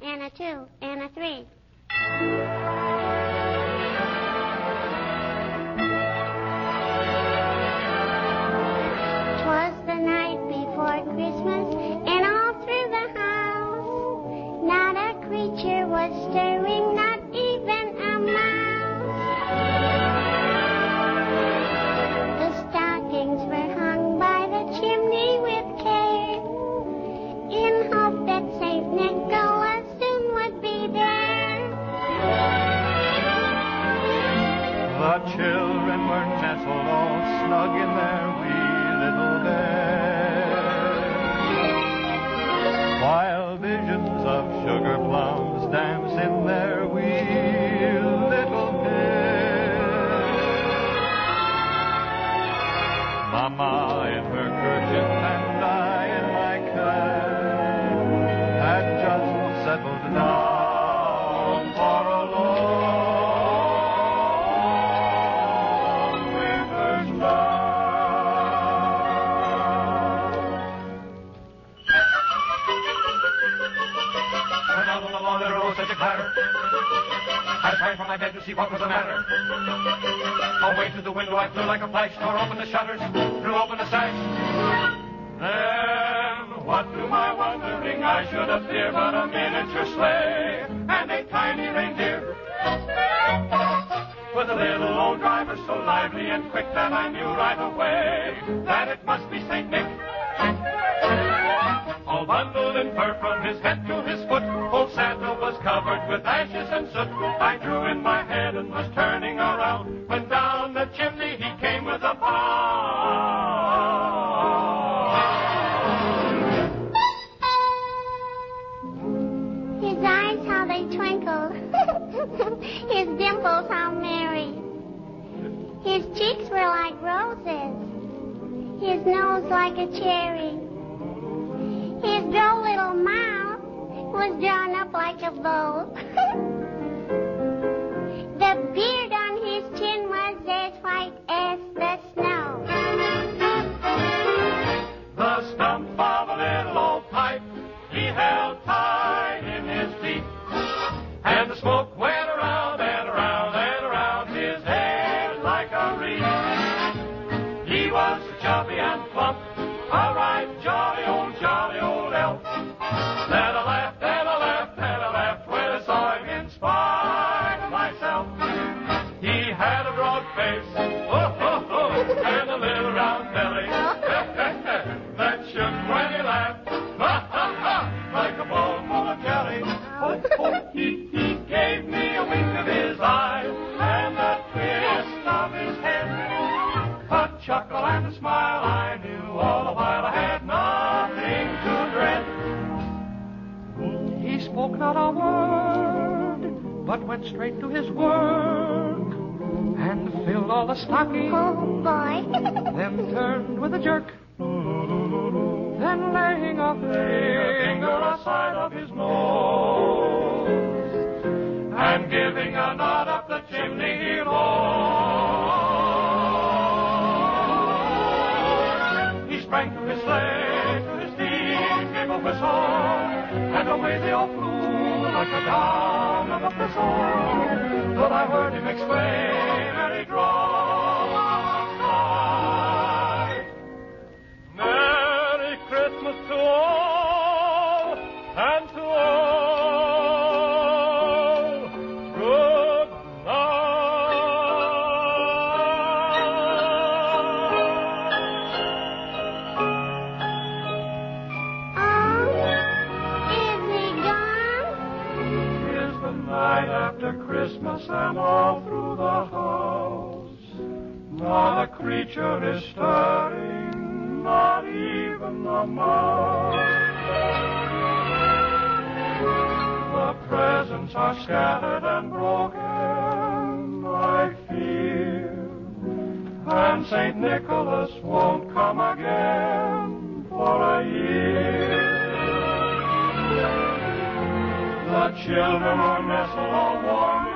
one, and a two, and a three. Mama in her kerchief and I in my cap had just settled down for a long winter's When out on the lawn there arose oh, such a clatter. I sprang from my bed to see what was the matter. Away to the window I flew like a flash, tore open the shutters, threw open the sash. Then, what to my wondering I should appear but a miniature sleigh and a tiny reindeer. With a little old driver so lively and quick that I knew right away that it must be St. Nick. All bundled in fur from his head to his foot, old Santa was covered with ashes and soot. I drew in my head and was nose like a cherry. His droll little mouth was drawn up like a bow. the beard on his chin was as white as the snow. The stump of a little old pipe he held tight in his teeth. And the smoke went around and around and around his head like a wreath. Was so chubby and plump, All right, jolly old, jolly old elf. Then I laughed and I laughed and I laughed when I saw him in spite of myself. He had a broad face, chuckle and a smile I knew all the while I had nothing to dread. He spoke not a word, but went straight to his work and filled all the stockings. Oh, boy. then turned with a jerk. Then laying a finger aside of his nose all flew like a down of a thistle. Till I heard him exclaim, Christmas and all through the house. Not a creature is stirring, not even a mouse. The presents are scattered and broken, I fear. And St. Nicholas won't come again for a year. The children are nestled all warm